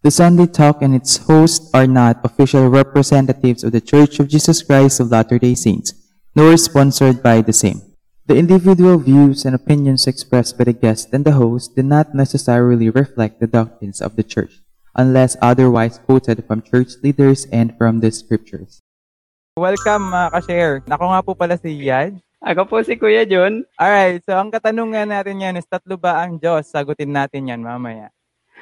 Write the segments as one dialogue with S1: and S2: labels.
S1: The Sunday Talk and its hosts are not official representatives of the Church of Jesus Christ of Latter-day Saints, nor sponsored by the same. The individual views and opinions expressed by the guest and the host do not necessarily reflect the doctrines of the Church, unless otherwise quoted from church leaders and from the scriptures.
S2: Welcome mga ka-share. Ako nga po pala si Yaj.
S3: Ako po si Kuya John.
S2: Alright, so ang katanungan natin yan is tatlo ba ang Diyos? Sagutin natin yan mamaya.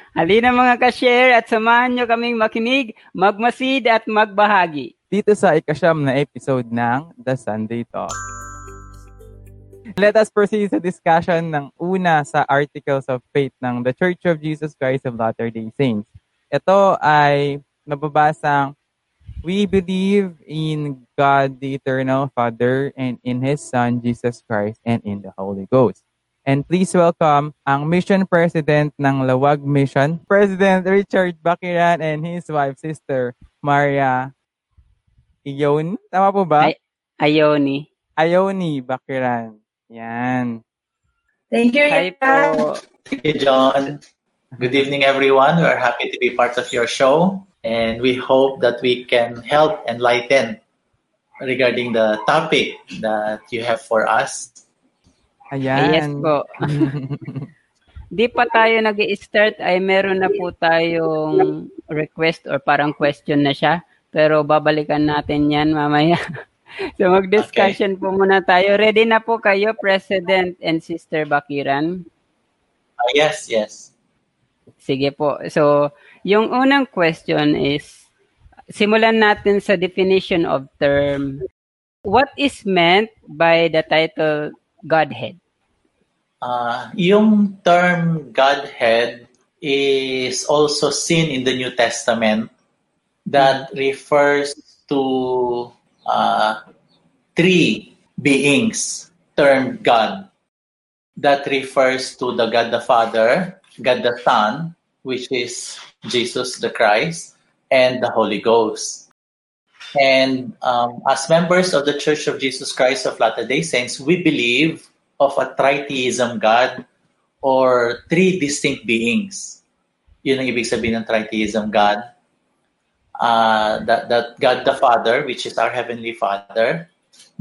S3: Halina mga ka-share at samahan nyo kaming makinig, magmasid at magbahagi.
S2: Dito sa ikasyam na episode ng The Sunday Talk. Let us proceed sa discussion ng una sa Articles of Faith ng The Church of Jesus Christ of Latter-day Saints. Ito ay nababasang We believe in God the Eternal Father and in His Son Jesus Christ and in the Holy Ghost. And please welcome ang Mission President ng Lawag Mission, President Richard Bakiran and his wife, Sister Maria Iyon. Tama po ba?
S3: Ay- Ayoni.
S2: Ayoni Bakiran. Yan.
S4: Thank you.
S3: Hi po.
S5: Thank you, John. Good evening, everyone. We're happy to be part of your show, and we hope that we can help enlighten regarding the topic that you have for us.
S2: Ayan.
S3: Yes po. Di pa tayo nag start ay meron na po tayong request or parang question na siya. Pero babalikan natin yan mamaya. so mag-discussion po muna tayo. Ready na po kayo, President and Sister Bakiran?
S5: Uh, yes, yes.
S3: Sige po. So, yung unang question is, simulan natin sa definition of term. What is meant by the title Godhead?
S5: Uh, yung term Godhead is also seen in the New Testament that refers to uh, three beings termed God. That refers to the God the Father, God the Son, which is Jesus the Christ, and the Holy Ghost. And um, as members of the Church of Jesus Christ of Latter-day Saints, we believe of a tritheism God or three distinct beings. Yun ang ibig sabihin ng tritheism God. Uh, that, that God the Father, which is our Heavenly Father,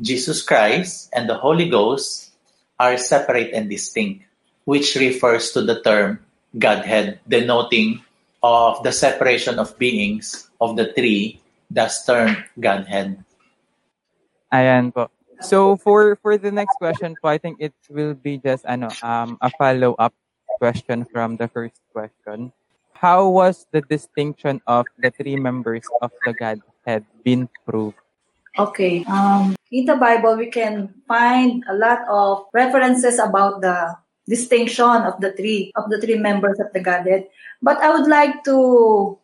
S5: Jesus Christ, and the Holy Ghost are separate and distinct, which refers to the term Godhead, denoting of the separation of beings of the three, thus termed Godhead.
S2: Ayan po. So for for the next question po, I think it will be just ano um a follow-up question from the first question. How was the distinction of the three members of the Godhead been proved?
S4: Okay. Um, in the Bible, we can find a lot of references about the distinction of the three of the three members of the Godhead. But I would like to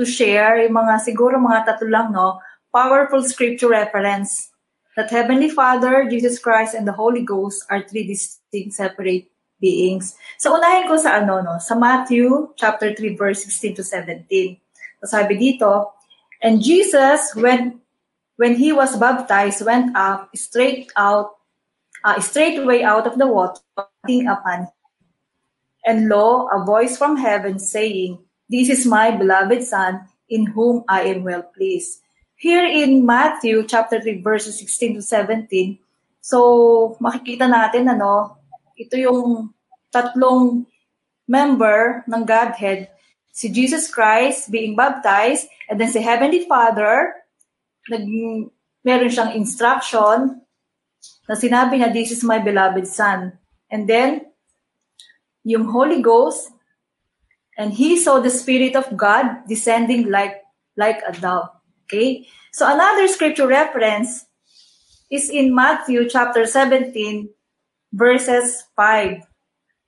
S4: to share yung mga siguro mga tatlo lang no powerful scripture reference that Heavenly Father, Jesus Christ, and the Holy Ghost are three distinct separate beings. So unahin ko sa ano no, sa Matthew chapter 3 verse 16 to 17. So sabi dito, and Jesus when when he was baptized went up straight out uh, straightway out of the water upon him. And lo, a voice from heaven saying, This is my beloved Son, in whom I am well pleased. Here in Matthew chapter 3 verses 16 to 17, so makikita natin ano, ito yung tatlong member ng Godhead, si Jesus Christ being baptized, and then si Heavenly Father, nag, meron siyang instruction na sinabi na, this is my beloved Son. And then, yung Holy Ghost, and he saw the Spirit of God descending like, like a dove. Okay? So another scripture reference is in Matthew chapter 17, verses 5.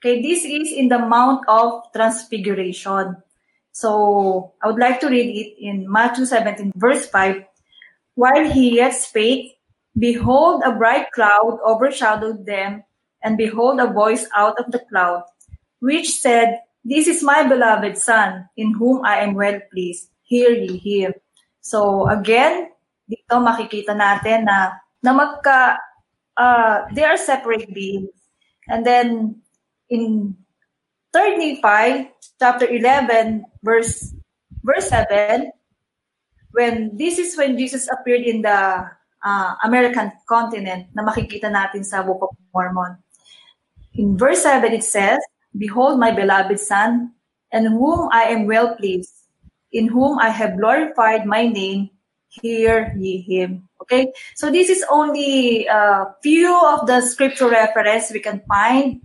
S4: Okay, this is in the Mount of Transfiguration. So I would like to read it in Matthew 17, verse 5. While he yet spake, behold, a bright cloud overshadowed them, and behold, a voice out of the cloud, which said, This is my beloved Son, in whom I am well pleased. Hear ye him. So again, dito makikita natin na na magka uh, they are separate beings. And then in 3 Nephi chapter 11 verse verse 7, when this is when Jesus appeared in the uh, American continent na makikita natin sa Book of Mormon. In verse 7, it says, Behold my beloved Son, in whom I am well pleased, in whom I have glorified my name, hear ye him. Okay, so this is only a few of the scripture reference we can find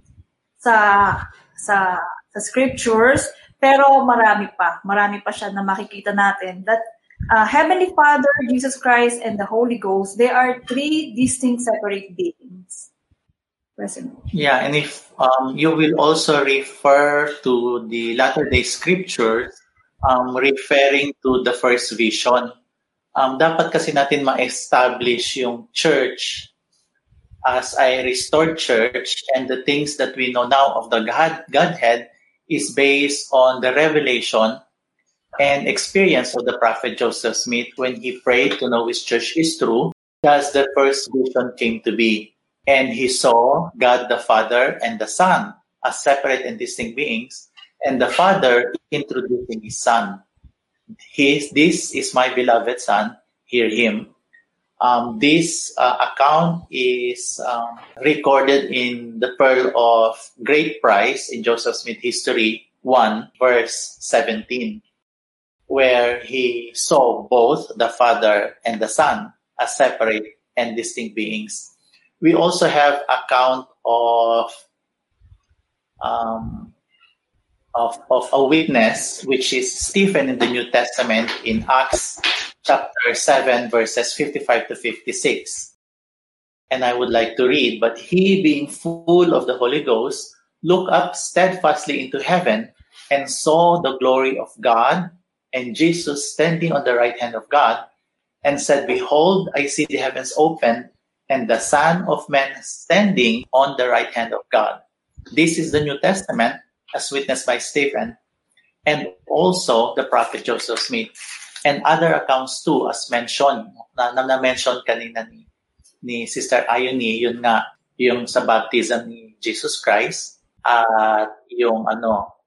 S4: sa sa sa scriptures, pero marami pa, marami pa siya na makikita natin that uh, Heavenly Father, Jesus Christ, and the Holy Ghost, they are three distinct separate beings. Present.
S5: Yeah, and if um, you will also refer to the Latter Day Scriptures, um, referring to the first vision, um, dapat kasi natin ma-establish yung church as a restored church and the things that we know now of the God, Godhead is based on the revelation and experience of the prophet Joseph Smith when he prayed to know his church is true, as the first vision came to be. And he saw God the Father and the Son as separate and distinct beings, and the Father introducing his Son. His, this is my beloved Son, hear him. Um, this uh, account is um, recorded in the Pearl of Great Price in Joseph Smith History 1, verse 17, where he saw both the Father and the Son as separate and distinct beings. We also have account of um, of, of a witness, which is Stephen in the New Testament in Acts chapter 7, verses 55 to 56. And I would like to read, but he being full of the Holy Ghost looked up steadfastly into heaven and saw the glory of God and Jesus standing on the right hand of God and said, Behold, I see the heavens open and the Son of Man standing on the right hand of God. This is the New Testament as witnessed by Stephen and also the prophet Joseph Smith and other accounts too as mentioned na, na, mention kanina ni, ni Sister Ione yun nga yung sa baptism ni Jesus Christ at yung ano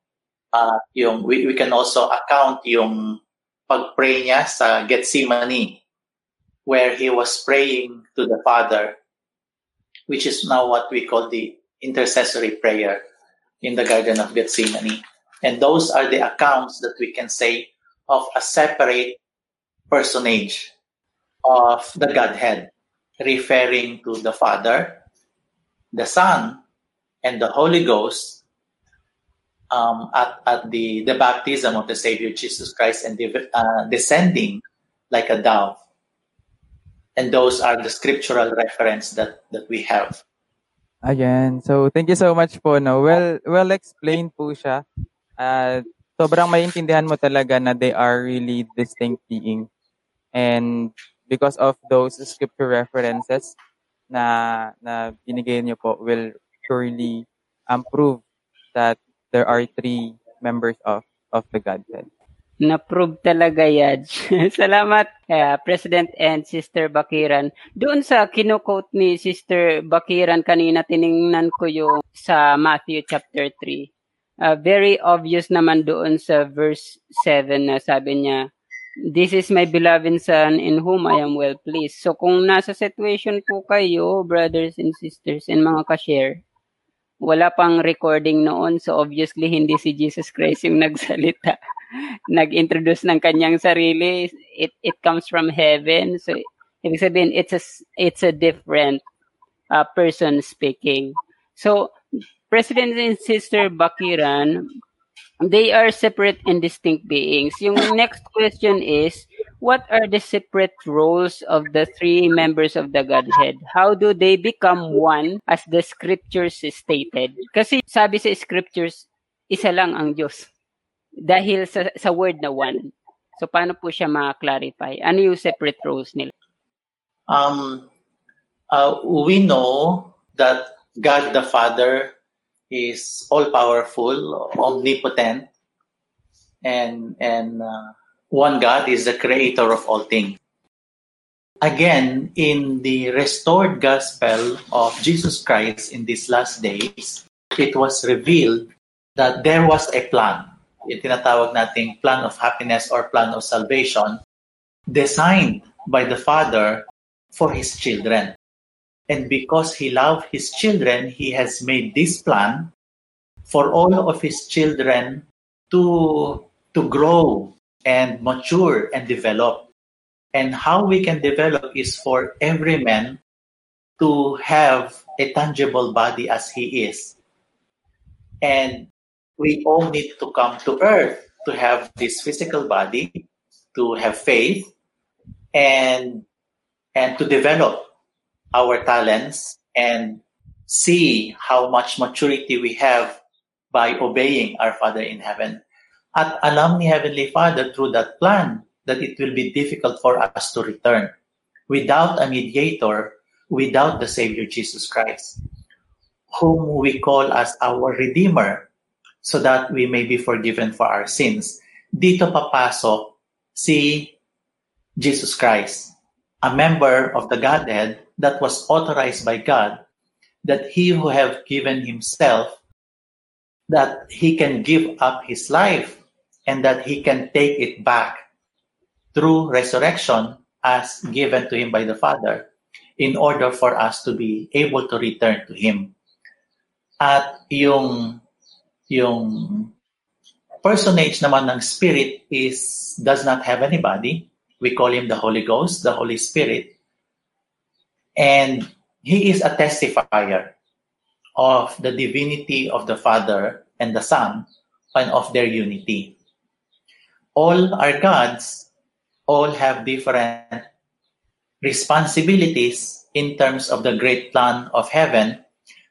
S5: uh, yung we, we can also account yung pagpray niya sa Gethsemane where he was praying to the Father which is now what we call the intercessory prayer in the Garden of Gethsemane. And those are the accounts that we can say of a separate personage of the Godhead, referring to the Father, the Son, and the Holy Ghost um, at, at the, the baptism of the Savior Jesus Christ and uh, descending like a dove. And those are the scriptural reference that, that we have.
S2: Ayan. So, thank you so much po. No? Well, well explained po siya. Uh, sobrang maintindihan mo talaga na they are really distinct beings. And because of those scripture references na, na binigay niyo po will surely um, prove that there are three members of, of the Godhead.
S3: Na-prove talaga, Yaj. Salamat, uh, President and Sister Bakiran. Doon sa kinokote ni Sister Bakiran kanina, tiningnan ko yung sa Matthew chapter 3. Uh, very obvious naman doon sa verse 7 na sabi niya, This is my beloved son in whom I am well pleased. So kung nasa situation po kayo, brothers and sisters and mga ka-share, wala pang recording noon, so obviously hindi si Jesus Christ yung nagsalita nag-introduce ng kanyang sarili. It it comes from heaven. So ibig sabihin it's a it's a different uh, person speaking. So President and Sister Bakiran, they are separate and distinct beings. Yung next question is, what are the separate roles of the three members of the Godhead? How do they become one as the scriptures stated? Kasi sabi sa scriptures, isa lang ang Diyos dahil sa, sa word na one. So, paano po siya ma-clarify? Ano yung separate roles nila?
S5: Um, uh, we know that God the Father is all-powerful, omnipotent, and and uh, one God is the creator of all things. Again, in the restored gospel of Jesus Christ in these last days, it was revealed that there was a plan yung tinatawag nating plan of happiness or plan of salvation, designed by the Father for His children. And because He loved His children, He has made this plan for all of His children to, to grow and mature and develop. And how we can develop is for every man to have a tangible body as he is. And we all need to come to earth to have this physical body, to have faith, and and to develop our talents and see how much maturity we have by obeying our Father in heaven. At alam ni Heavenly Father through that plan that it will be difficult for us to return without a mediator, without the Savior Jesus Christ, whom we call as our Redeemer, so that we may be forgiven for our sins. Dito papasok si Jesus Christ, a member of the Godhead that was authorized by God, that he who have given himself, that he can give up his life and that he can take it back through resurrection as given to him by the Father in order for us to be able to return to him. At yung yung personage naman ng spirit is does not have any body. We call him the Holy Ghost, the Holy Spirit. And he is a testifier of the divinity of the Father and the Son and of their unity. All are gods, all have different responsibilities in terms of the great plan of heaven,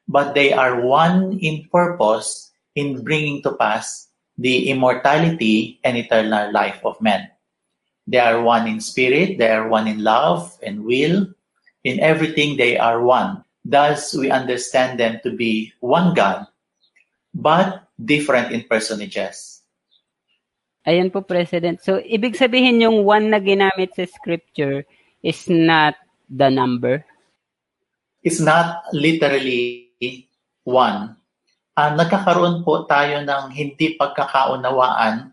S5: but they are one in purpose in bringing to pass the immortality and eternal life of men. They are one in spirit, they are one in love and will. In everything, they are one. Thus, we understand them to be one God, but different in personages.
S3: Ayan po, President. So, ibig sabihin yung one na ginamit sa scripture is not the number?
S5: It's not literally one. Uh, nagkakaroon po tayo ng hindi pagkakaunawaan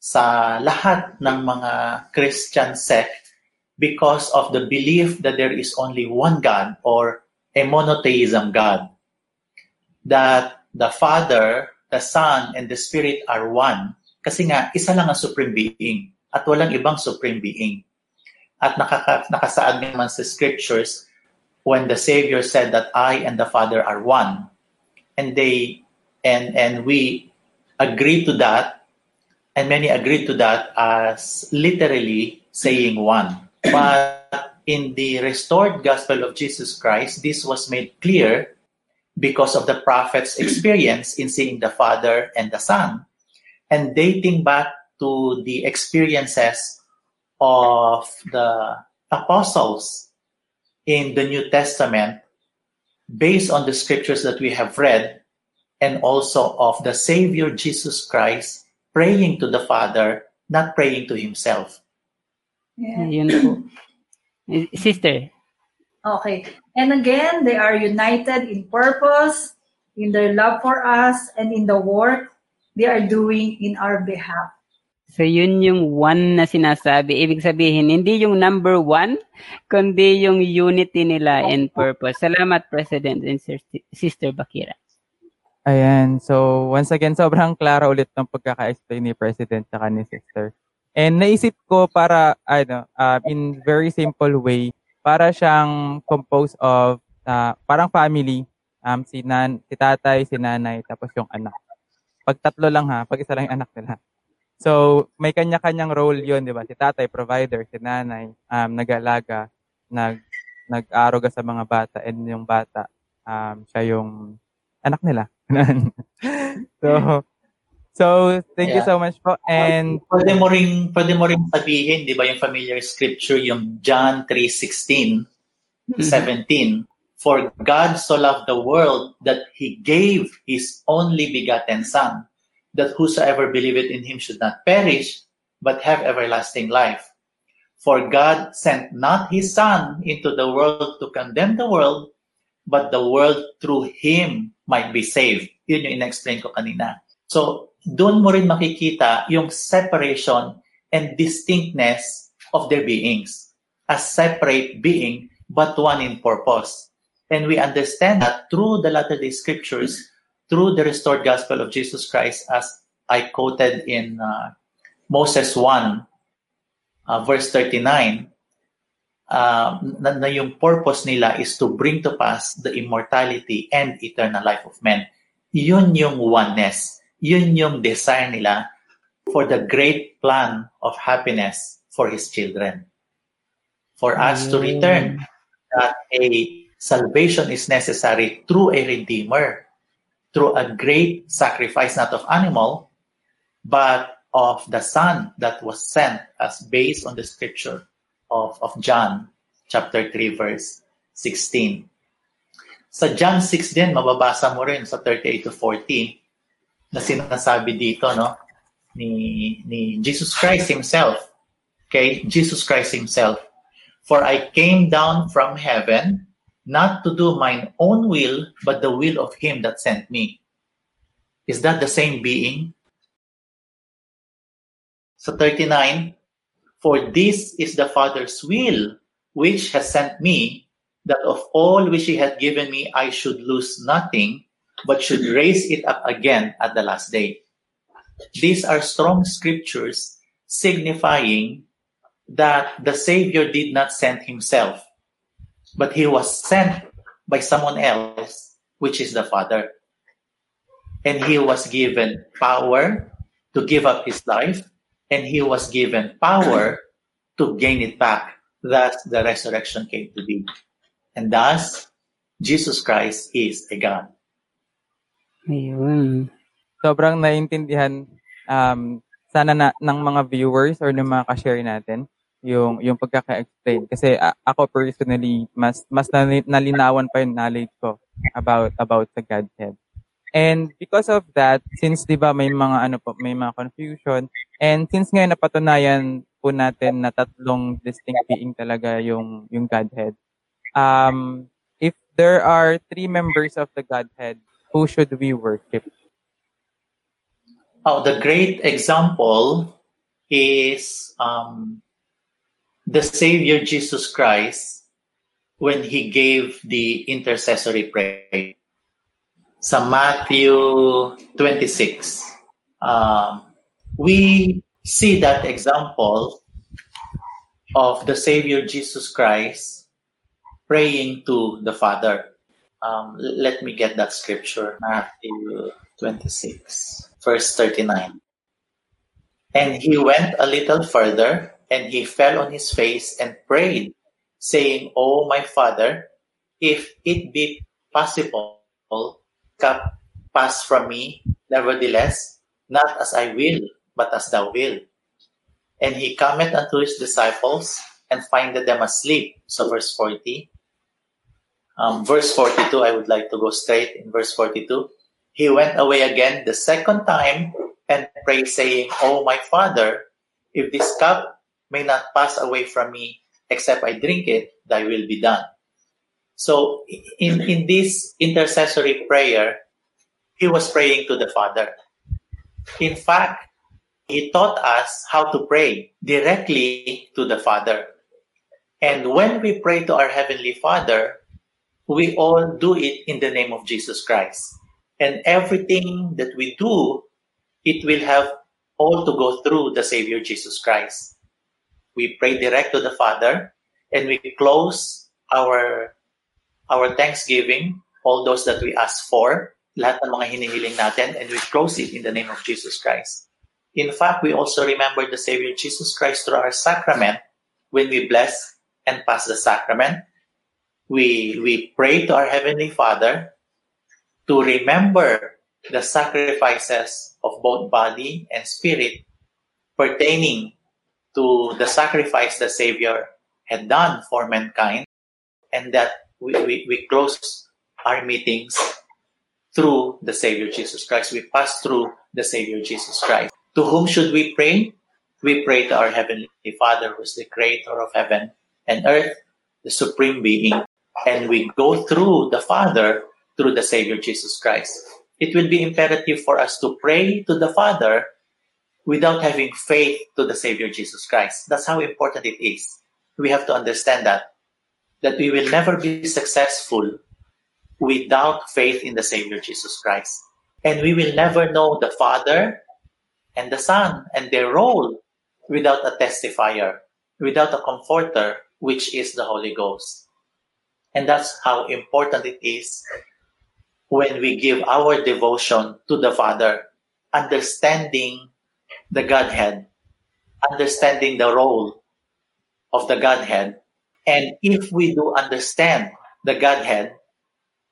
S5: sa lahat ng mga Christian sect because of the belief that there is only one God or a monotheism God. That the Father, the Son, and the Spirit are one. Kasi nga, isa lang ang supreme being at walang ibang supreme being. At nakaka, nakasaad naman sa scriptures when the Savior said that I and the Father are one. And they and and we agree to that and many agree to that as literally saying one. But in the restored gospel of Jesus Christ, this was made clear because of the prophet's experience in seeing the Father and the Son, and dating back to the experiences of the apostles in the New Testament, based on the scriptures that we have read, and also of the Savior Jesus Christ praying to the Father, not praying to himself.
S4: Yeah.
S3: Yun po. Eh, Sister,
S4: Okay. And again, they are united in purpose, in their love for us, and in the work they are doing in our behalf.
S3: So yun yung one na sinasabi. Ibig sabihin, hindi yung number one, kundi yung unity nila in purpose. Salamat, President and Sis- Sister Bakira.
S2: Ayan. So, once again, sobrang klaro ulit ng pagkaka-explain ni President at ni Sister. And naisip ko para, ano, uh, in very simple way, para siyang composed of, uh, parang family, um, si, nan, si tatay, si nanay, tapos yung anak. Pag tatlo lang ha, pag isa lang yung anak nila. So, may kanya-kanyang role yon di ba? Si tatay, provider, si nanay, um, nag-alaga, nag, nag-aruga sa mga bata, and yung bata, um, siya yung anak nila. so, so, thank you
S5: Yeah.
S2: so much po. And,
S5: Pwede mo ring, pwede mo ring sabihin, di ba, yung familiar scripture, yung John 3.16, 17, For God so loved the world that he gave his only begotten Son, that whosoever believeth in him should not perish, but have everlasting life. For God sent not his Son into the world to condemn the world, but the world through him might be saved. Yun yung in-explain ko kanina. So, doon mo rin makikita yung separation and distinctness of their beings. A separate being, but one in purpose. And we understand that through the Latter-day Scriptures, through the restored gospel of Jesus Christ, as I quoted in uh, Moses 1, uh, verse 39, uh, na, na yung purpose nila is to bring to pass the immortality and eternal life of men. Yun yung oneness. Yun yung desire nila for the great plan of happiness for His children. For us to return that a salvation is necessary through a Redeemer, through a great sacrifice, not of animal, but of the Son that was sent as based on the scripture of, of John chapter 3 verse 16. Sa John 6 din, mababasa mo rin sa 38 to 40 na sinasabi dito, no? Ni, ni Jesus Christ Himself. Okay? Jesus Christ Himself. For I came down from heaven not to do mine own will, but the will of Him that sent me. Is that the same being? So 39, For this is the Father's will, which has sent me, that of all which He had given me, I should lose nothing, but should raise it up again at the last day. These are strong scriptures signifying that the Savior did not send Himself, but He was sent by someone else, which is the Father. And He was given power to give up His life, and He was given power to gain it back. Thus, the resurrection came to be. And thus, Jesus Christ is a God.
S3: Ayun.
S2: Sobrang naiintindihan um, sana na, ng mga viewers or ng mga ka-share natin yung yung pagkaka-explain kasi a- ako personally mas mas nali- nalinawan pa yung knowledge ko about about the Godhead. And because of that, since 'di ba may mga ano po, may mga confusion and since ngayon napatunayan po natin na tatlong distinct being talaga yung yung Godhead. Um if there are three members of the Godhead, who should we worship?
S5: Oh, the great example is um, the Savior Jesus Christ when he gave the intercessory prayer. Sa Matthew 26, um, we see that example of the Savior Jesus Christ praying to the Father. Um, let me get that scripture. Matthew 26, verse 39. And he went a little further, and he fell on his face and prayed, saying, O my Father, if it be possible, cup pass from me, nevertheless, not as I will, but as thou wilt. And he cometh unto his disciples, and findeth them asleep. So verse 40. Um, verse 42, I would like to go straight in verse 42. He went away again the second time and prayed, saying, O my Father, if this cup may not pass away from me, except I drink it, thy will be done. So in, in this intercessory prayer, he was praying to the Father. In fact, he taught us how to pray directly to the Father. And when we pray to our Heavenly Father, we all do it in the name of Jesus Christ. And everything that we do, it will have all to go through the Savior Jesus Christ. We pray direct to the Father and we close our our thanksgiving, all those that we ask for, lahat ng mga hinihiling natin, and we close it in the name of Jesus Christ. In fact, we also remember the Savior Jesus Christ through our sacrament when we bless and pass the sacrament. We, we pray to our Heavenly Father to remember the sacrifices of both body and spirit pertaining to the sacrifice the Savior had done for mankind, and that we, we, we close our meetings through the Savior Jesus Christ. We pass through the Savior Jesus Christ. To whom should we pray? We pray to our Heavenly Father, who is the Creator of heaven and earth, the Supreme Being, and we go through the Father through the Savior Jesus Christ. it will be imperative for us to pray to the Father without having faith to the Savior Jesus Christ. That's how important it is. We have to understand that that we will never be successful without faith in the Savior Jesus Christ. And we will never know the Father and the Son and their role without a testifier, without a comforter, which is the Holy Ghost. And that's how important it is when we give our devotion to the Father, understanding the Godhead, understanding the role of the Godhead. And if we do understand the Godhead,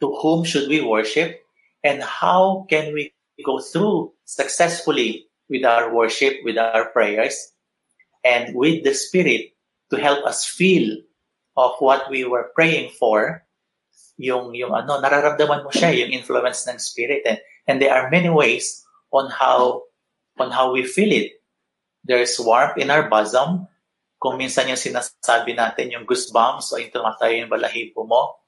S5: to whom should we worship and how can we go through successfully with our worship, with our prayers, and with the Spirit to help us feel of what we were praying for, yung, yung ano, nararamdaman mo siya, yung influence ng Spirit. And, and there are many ways on how, on how we feel it. There's warmth in our bosom. Kung minsan yung sinasabi natin, yung goosebumps o yung tumatayo yung balahibo mo.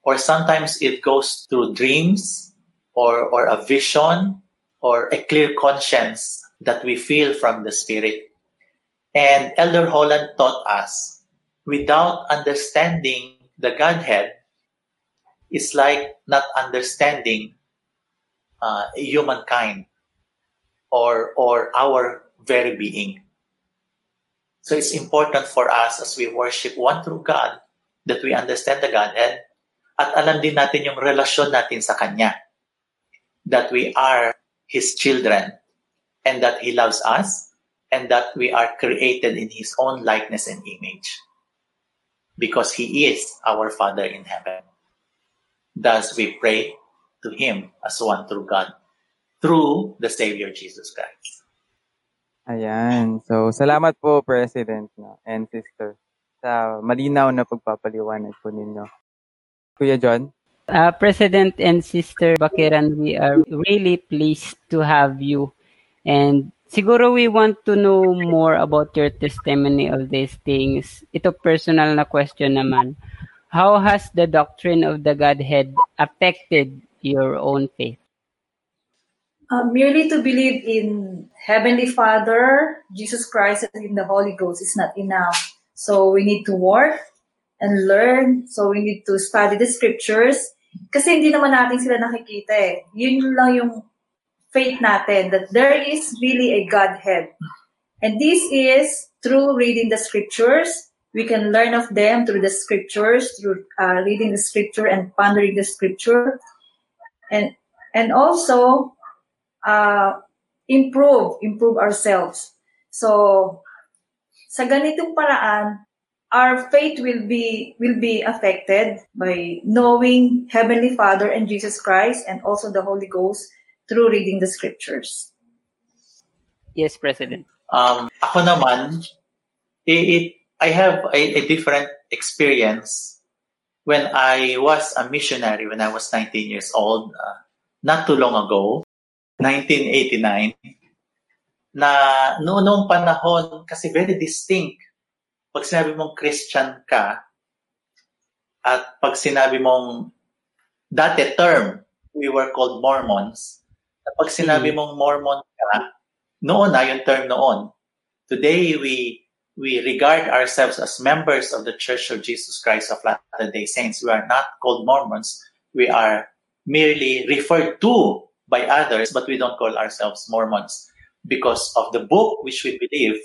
S5: Or sometimes it goes through dreams or, or a vision or a clear conscience that we feel from the Spirit. And Elder Holland taught us without understanding the Godhead is like not understanding uh, humankind or or our very being. So it's important for us as we worship one true God that we understand the Godhead at alam din natin yung relasyon natin sa Kanya. That we are His children and that He loves us and that we are created in His own likeness and image because He is our Father in heaven. Thus we pray to Him as one true God through the Savior Jesus Christ.
S2: Ayan. So, salamat po, President no, and Sister, sa malinaw na pagpapaliwanag po ninyo. Kuya John?
S3: Uh, President and Sister Bakiran, we are really pleased to have you. And siguro we want to know more about your testimony of these things. Ito personal na question naman. How has the doctrine of the Godhead affected your own faith?
S4: Uh, merely to believe in Heavenly Father, Jesus Christ, and in the Holy Ghost is not enough. So we need to work and learn. So we need to study the scriptures. Kasi hindi naman natin sila nakikita eh. Yun lang yung faith natin, that there is really a Godhead. And this is through reading the scriptures. We can learn of them through the scriptures, through uh, reading the scripture and pondering the scripture. And, and also, uh, improve, improve ourselves. So, sa ganitong paraan, our faith will be will be affected by knowing Heavenly Father and Jesus Christ and also the Holy Ghost through reading the scriptures.
S3: Yes, President.
S5: Um, ako naman, it, it I have a, a different experience when I was a missionary when I was 19 years old, uh, not too long ago, 1989, na noong, panahon, kasi very distinct, pag sinabi mong Christian ka, at pag sinabi mong, dati term, we were called Mormons, at pag sinabi mong Mormon ka, noon na yung term noon. Today, we we regard ourselves as members of the Church of Jesus Christ of Latter-day Saints. We are not called Mormons. We are merely referred to by others, but we don't call ourselves Mormons because of the book which we believe,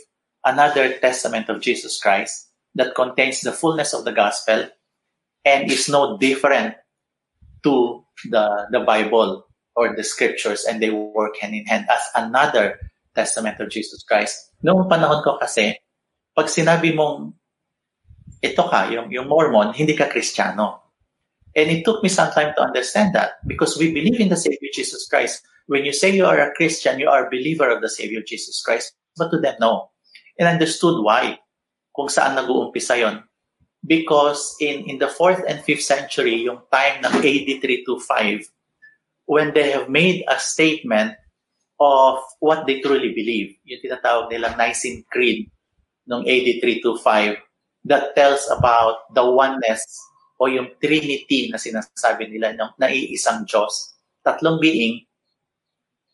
S5: another testament of Jesus Christ that contains the fullness of the gospel and is no different to the, the Bible or the scriptures and they work hand in hand as another testament of Jesus Christ. Noong panahon ko kasi, pag sinabi mong ito ka, yung, yung Mormon, hindi ka Kristiyano. And it took me some time to understand that because we believe in the Savior Jesus Christ. When you say you are a Christian, you are a believer of the Savior Jesus Christ. But to them, no. And understood why. Kung saan nag-uumpisa yon. Because in, in the 4th and 5th century, yung time ng AD 325, when they have made a statement of what they truly believe, yung tinatawag nilang Nicene Creed ng AD 325, that tells about the oneness o yung Trinity na sinasabi nila ng naiisang Diyos tatlong being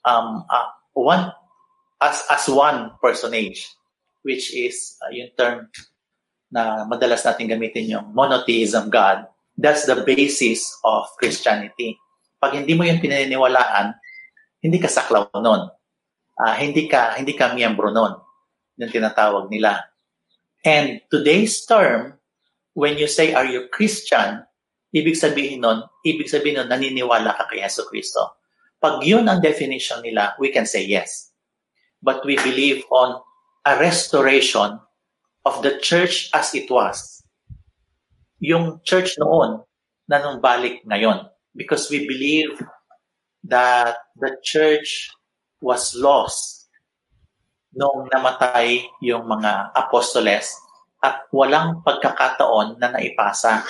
S5: um, uh, one as as one personage which is uh, yung term na madalas natin gamitin yung monotheism God. That's the basis of Christianity. Pag hindi mo yung pinaniniwalaan, hindi ka saklaw nun. Uh, hindi ka hindi ka miyembro nun. Yung tinatawag nila. And today's term, when you say, are you Christian? Ibig sabihin nun, ibig sabihin nun, naniniwala ka kay Yeso Kristo. Pag yun ang definition nila, we can say yes. But we believe on a restoration of the church as it was. Yung church noon na nung balik ngayon. Because we believe that the church was lost nung namatay yung mga apostoles at walang pagkakataon na naipasa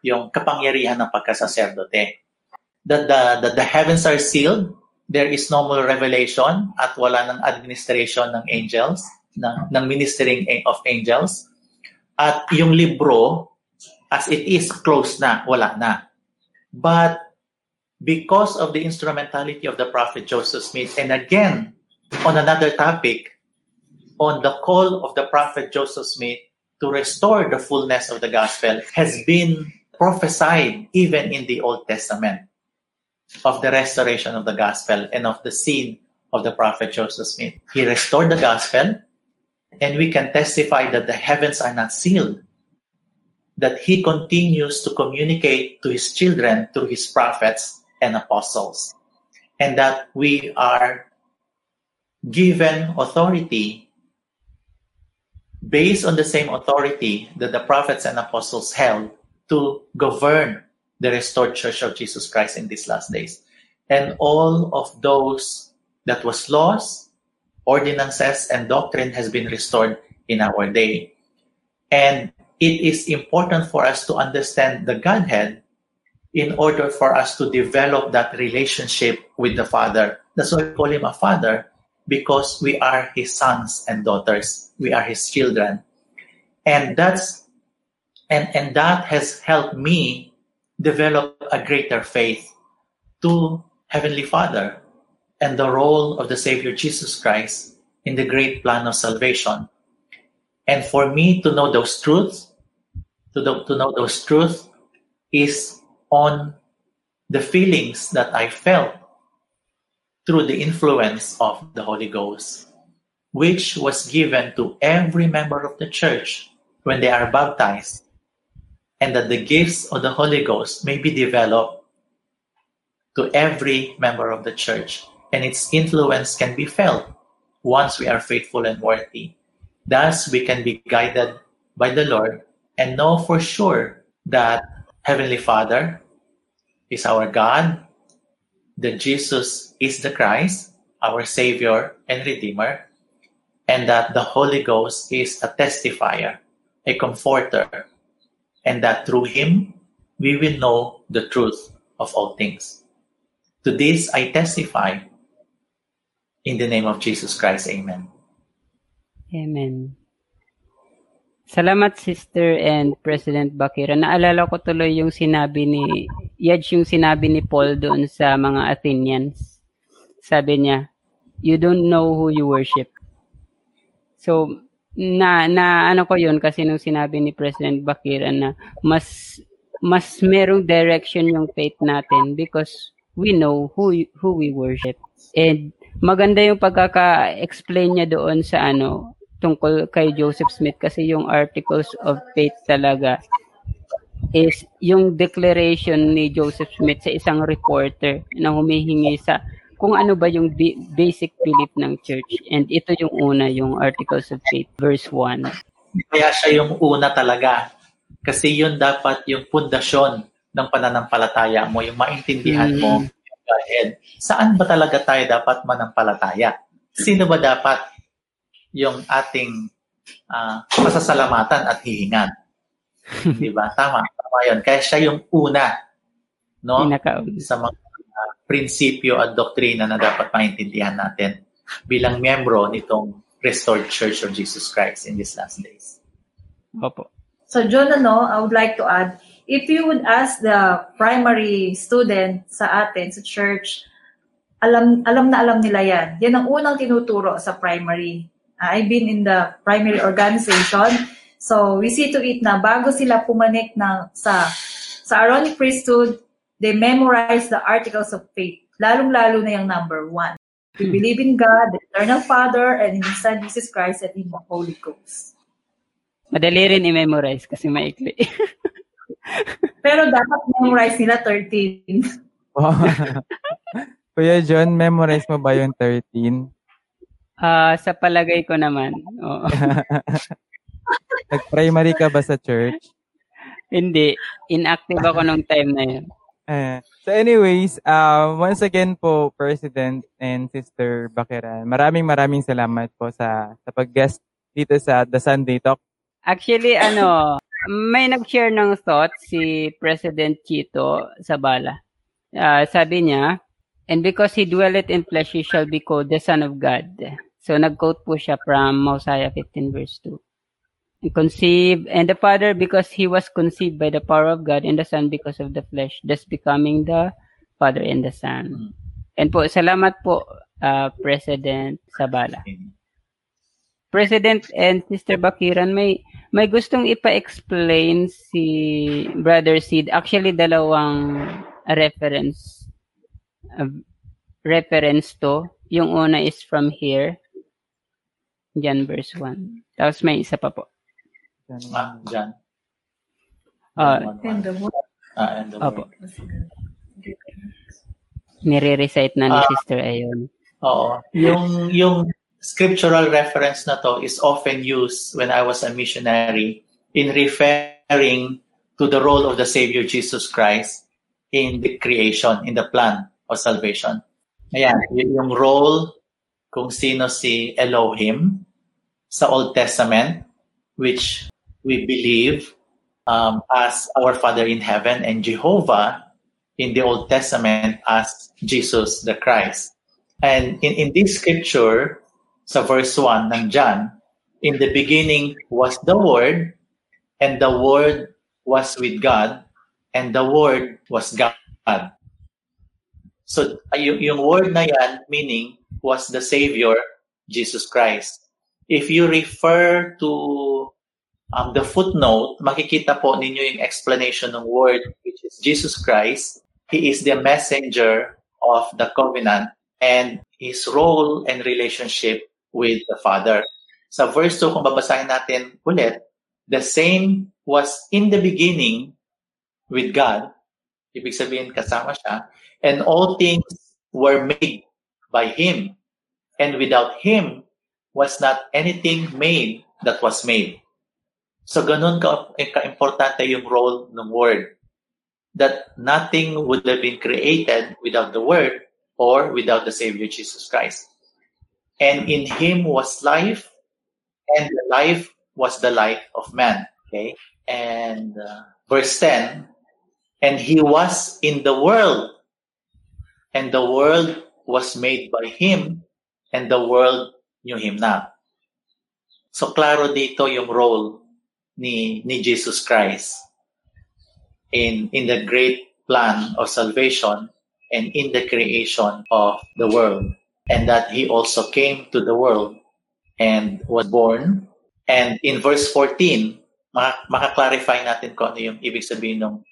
S5: yung kapangyarihan ng pagkasaserdote. The, the, the, the heavens are sealed, there is no more revelation at wala ng administration ng angels ng, ng ministering of angels. At yung libro, as it is, closed na, wala na. But because of the instrumentality of the prophet Joseph Smith, and again, on another topic, on the call of the prophet Joseph Smith to restore the fullness of the gospel has been prophesied even in the Old Testament of the restoration of the gospel and of the scene of the prophet Joseph Smith. He restored the gospel and we can testify that the heavens are not sealed, that he continues to communicate to his children through his prophets and apostles, and that we are given authority based on the same authority that the prophets and apostles held to govern the restored church of Jesus Christ in these last days. And all of those that was lost ordinances and doctrine has been restored in our day. And it is important for us to understand the Godhead in order for us to develop that relationship with the Father. That's why we call him a Father, because we are his sons and daughters. We are his children. And that's and, and that has helped me develop a greater faith to Heavenly Father and the role of the Savior Jesus Christ in the great plan of salvation. And for me to know those truths, to, the, to know those truths is on the feelings that I felt through the influence of the Holy Ghost, which was given to every member of the church when they are baptized, and that the gifts of the Holy Ghost may be developed to every member of the church and its influence can be felt once we are faithful and worthy. Thus, we can be guided by the Lord and know for sure that Heavenly Father is our God, that Jesus is the Christ, our Savior and Redeemer, and that the Holy Ghost is a testifier, a comforter, and that through Him we will know the truth of all things. To this I testify In the name of Jesus Christ, Amen.
S3: Amen. Salamat Sister and President Bakira. Naalala ko tuloy yung sinabi ni Yaj yung sinabi ni Paul doon sa mga Athenians. Sabi niya, you don't know who you worship. So, na, na ano ko yun kasi nung sinabi ni President Bakira na mas mas merong direction yung faith natin because we know who who we worship. And maganda yung pagkaka-explain niya doon sa ano tungkol kay Joseph Smith kasi yung articles of faith talaga is yung declaration ni Joseph Smith sa isang reporter na humihingi sa kung ano ba yung basic belief ng church. And ito yung una, yung Articles of Faith, verse 1.
S5: Kaya siya yung una talaga. Kasi yun dapat yung pundasyon ng pananampalataya mo, yung maintindihan mm. mo Godhead, saan ba talaga tayo dapat manampalataya? Sino ba dapat yung ating uh, pasasalamatan at hihingan? Di ba? Tama. Tama yun. Kaya siya yung una no? sa mga uh, prinsipyo at doktrina na dapat maintindihan natin bilang miyembro nitong Restored Church of Jesus Christ in these last days.
S3: Opo.
S4: So John, ano, I would like to add, if you would ask the primary student sa atin, sa church, alam, alam na alam nila yan. Yan ang unang tinuturo sa primary. Uh, I've been in the primary organization. So, we see to it na bago sila pumanik na sa, sa Aaronic priesthood, they memorize the articles of faith. Lalong-lalo na yung number one. We believe in God, the eternal Father, and in His Son, Jesus Christ, and in the Holy Ghost.
S3: Madali rin i-memorize kasi maikli.
S4: Pero dapat memorize nila 13.
S2: Kuya John, memorize mo ba yung 13?
S3: Ah, sa palagay ko naman. Oo.
S2: Nag-primary ka ba sa church?
S3: Hindi. Inactive ako nung time na yun.
S2: Eh, so anyways, uh, once again po, President and Sister Bakiran, maraming maraming salamat po sa, sa pag-guest dito sa The Sunday Talk.
S3: Actually, ano, may nag-share ng thought si President Chito Sabala. Uh, sabi niya, And because he dwelleth in flesh, he shall be called the Son of God. So nag-quote po siya from Mosiah 15 verse 2. Conceived, and the Father because he was conceived by the power of God, and the Son because of the flesh, thus becoming the Father and the Son. And po, salamat po, uh, President Sabala. President and Sister Bakiran, may may gustong ipa-explain si Brother Sid. Actually, dalawang reference uh, reference to. Yung una is from here. Diyan verse 1. Tapos may isa pa po.
S5: Ah, dyan.
S3: Uh,
S4: And the word
S5: Ah, and the
S3: Opo.
S5: word.
S3: nire-recite na ni
S5: Ah.
S3: Sister Ayon.
S5: Oo. Yung, yung scriptural reference na to is often used when I was a missionary in referring to the role of the Savior Jesus Christ in the creation, in the plan of salvation. Ayan, yung role kung sino si Elohim sa Old Testament, which we believe um, as our Father in heaven and Jehovah in the Old Testament as Jesus the Christ. And in, in this scripture, sa verse 1 ng John, in the beginning was the Word, and the Word was with God, and the Word was God. So, yung, yung word na yan, meaning, was the Savior, Jesus Christ. If you refer to um, the footnote, makikita po ninyo yung explanation ng word, which is Jesus Christ. He is the messenger of the covenant and his role and relationship with the Father. Sa verse 2, kung babasahin natin ulit, the same was in the beginning with God. Ibig sabihin, kasama siya. And all things were made by Him. And without Him was not anything made that was made. So ganun ka, ka-importante yung role ng Word. That nothing would have been created without the Word or without the Savior Jesus Christ. And in Him was life, and the life was the light of man. Okay? And uh, verse 10, and He was in the world, and the world was made by Him, and the world knew Him not. So klaro dito yung role ni, ni Jesus Christ in, in the great plan of salvation and in the creation of the world. And that he also came to the world and was born. And in verse 14, maka- maka-clarify natin kung ano yung ibig sabihin ng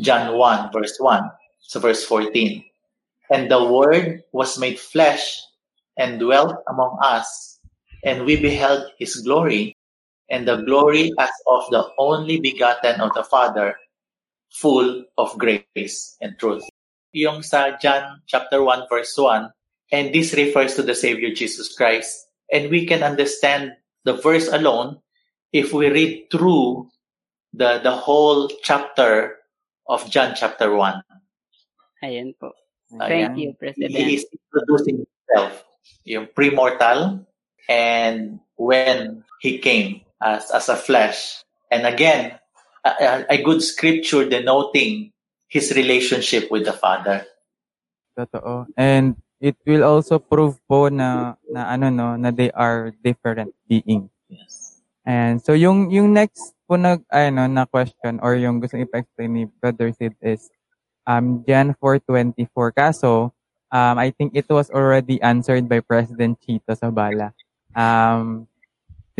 S5: John 1, verse 1. So verse 14. And the Word was made flesh and dwelt among us, and we beheld his glory, and the glory as of the only begotten of the Father, full of grace and truth. Yung sa John chapter 1 verse 1, and this refers to the Savior Jesus Christ. And we can understand the verse alone if we read through the, the whole chapter of John chapter 1.
S3: Ayan po.
S2: Ayan.
S3: Thank you, President.
S5: He is introducing himself, yung pre-mortal, and when he came as, as a flesh. And again, a, a- good scripture denoting his relationship with the Father.
S2: Totoo. And it will also prove po na, na ano no, na they are different beings.
S5: Yes.
S2: And so yung yung next po nag, ano, na question or yung gusto ipa-explain ni Brother Sid is um, Jan 424. Kaso, um, I think it was already answered by President Chito Sabala. Um,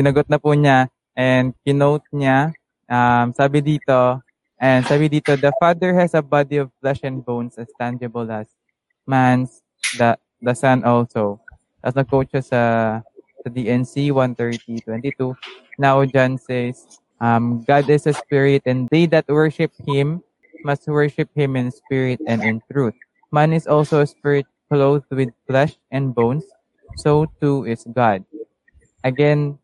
S2: sinagot na po niya and kinote niya, um, sabi dito, and sabi dito, the Father has a body of flesh and bones as tangible as man's, the, the Son also. Tapos siya sa, sa DNC 130.22. Now John says, um, God is a spirit and they that worship Him must worship Him in spirit and in truth. Man is also a spirit clothed with flesh and bones, so too is God. Again,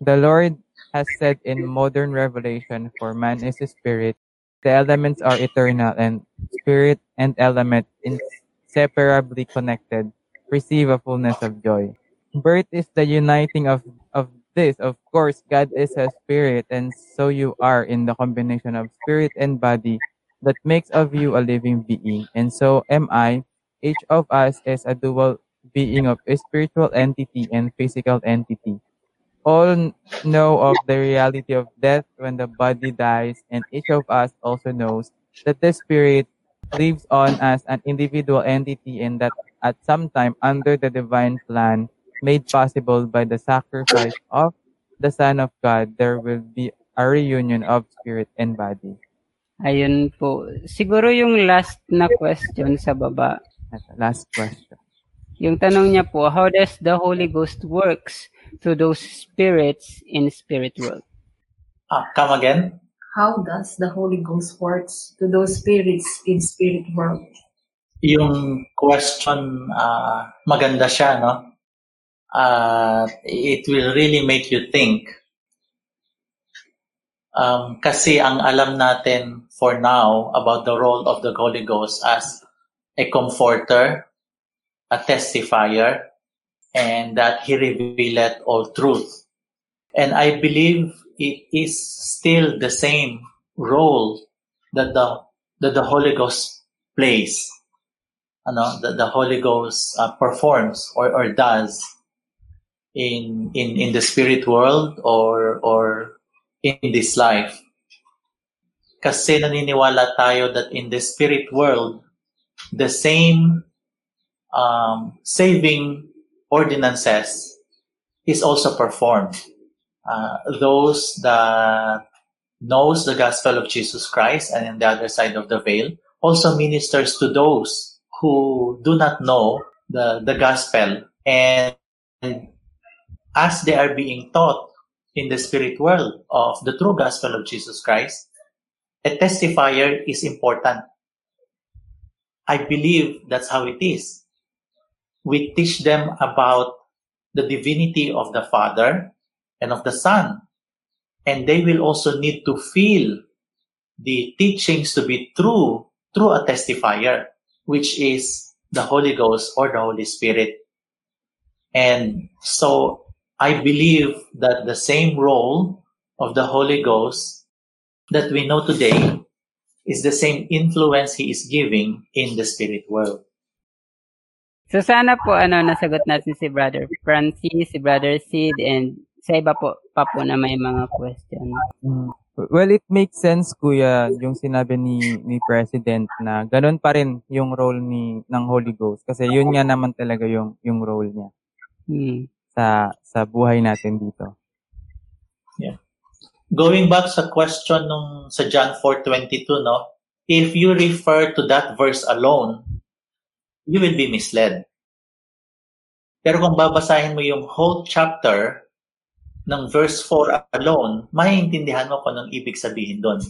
S2: the Lord has said in modern revelation, for man is a spirit, the elements are eternal, and spirit and element inseparably connected, receive a fullness of joy. Birth is the uniting of, of this. Of course, God is a spirit, and so you are in the combination of spirit and body that makes of you a living being. And so am I. Each of us is a dual being of a spiritual entity and physical entity. All know of the reality of death when the body dies, and each of us also knows that the spirit lives on as an individual entity and that at some time under the divine plan made possible by the sacrifice of the Son of God, there will be a reunion of spirit and body.
S3: Ayun po. Siguro yung last na question sa baba.
S2: Last question.
S3: Yung tanong niya po, how does the Holy Ghost works to those spirits in spirit world?
S5: Ah, come again?
S4: How does the Holy Ghost works to those spirits in spirit world?
S5: Yung question, ah, maganda siya, no? Ah, it will really make you think. Um, kasi ang alam natin for now about the role of the Holy Ghost as a comforter, a testifier, and that He revealeth all truth. And I believe it is still the same role that the that the Holy Ghost plays. Ano, that the Holy Ghost uh, performs or, or does in in in the spirit world or or in this life. Kasi naniniwala tayo that in the spirit world, the same um, saving ordinances is also performed. Uh, those that knows the gospel of Jesus Christ and on the other side of the veil also ministers to those who do not know the, the gospel and as they are being taught in the spirit world of the true gospel of Jesus Christ, a testifier is important. I believe that's how it is. We teach them about the divinity of the Father and of the Son. And they will also need to feel the teachings to be true through a testifier, which is the Holy Ghost or the Holy Spirit. And so I believe that the same role of the Holy Ghost that we know today is the same influence He is giving in the spirit world.
S3: So sana po ano nasagot natin si Brother Francis, si Brother Sid, and sa iba po pa po na may mga question.
S2: Mm. Well, it makes sense, Kuya, yung sinabi ni, ni President na ganun pa rin yung role ni ng Holy Ghost. Kasi yun nga naman talaga yung, yung role niya
S3: Hmm.
S2: sa sa buhay natin dito.
S5: Going back sa question nung sa John 4:22 no, if you refer to that verse alone, you will be misled. Pero kung babasahin mo yung whole chapter ng verse 4 alone, maiintindihan mo kung anong ibig sabihin doon.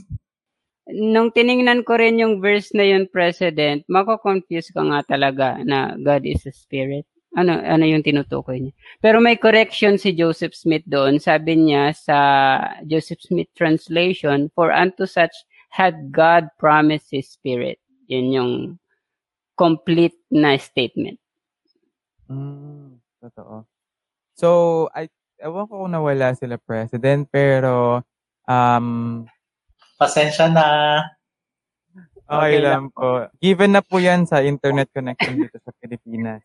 S3: Nung tiningnan ko rin yung verse na yun, President, mako-confuse ka nga talaga na God is a spirit. Ano ano yung tinutukoy niya. Pero may correction si Joseph Smith doon. Sabi niya sa Joseph Smith translation, for unto such had God promised his spirit. Yun yung complete na statement.
S2: Mm, totoo. So, I, ewan ko kung nawala sila president, pero, um,
S5: Pasensya na.
S2: okay lang po. Given na po yan sa internet connection dito sa Pilipinas.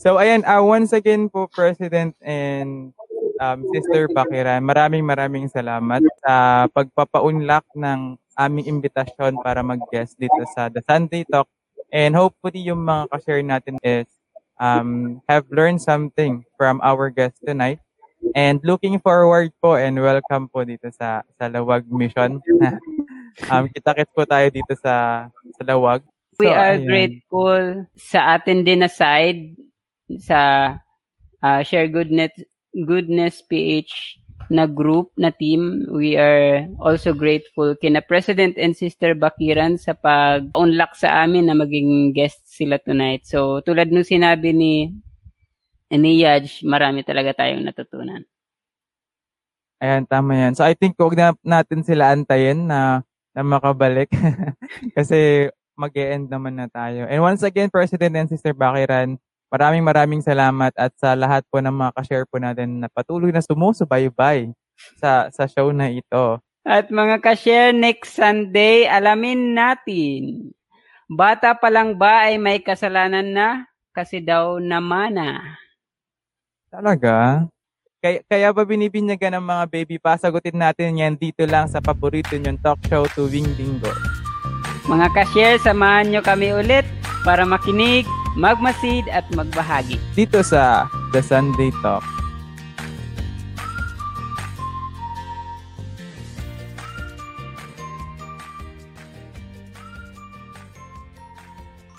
S2: So, ayan, uh, once again po, President and um, Sister Bakiran. Maraming maraming salamat sa pagpapaunlak ng aming imbitasyon para mag-guest dito sa The Sunday Talk. And hopefully yung mga ka-share natin is um, have learned something from our guest tonight. And looking forward po and welcome po dito sa sa Lawag Mission. um, kita-kits po tayo dito sa sa Lawag.
S3: We
S2: So,
S3: are
S2: ayan.
S3: grateful sa atin din na side sa uh, Share Goodness Goodness PH na group na team. We are also grateful kina President and Sister Bakiran sa pag-unlock sa amin na maging guest sila tonight. So tulad nung sinabi ni ni Yaj, marami talaga tayong natutunan.
S2: Ayan, tama yan. So I think huwag na natin sila antayin na, na makabalik kasi mag end naman na tayo. And once again, President and Sister Bakiran, maraming maraming salamat at sa lahat po ng mga ka-share po natin na patuloy na sumusubaybay sa, sa show na ito.
S3: At mga ka-share, next Sunday, alamin natin. Bata pa lang ba ay may kasalanan na? Kasi daw namana.
S2: Talaga? Kaya, kaya ba binibinyagan ng mga baby pa? Sagutin natin yan dito lang sa paborito niyong talk show tuwing linggo.
S3: Mga ka-share, samahan nyo kami ulit para makinig, magmasid at magbahagi.
S2: Dito sa The Sunday Talk.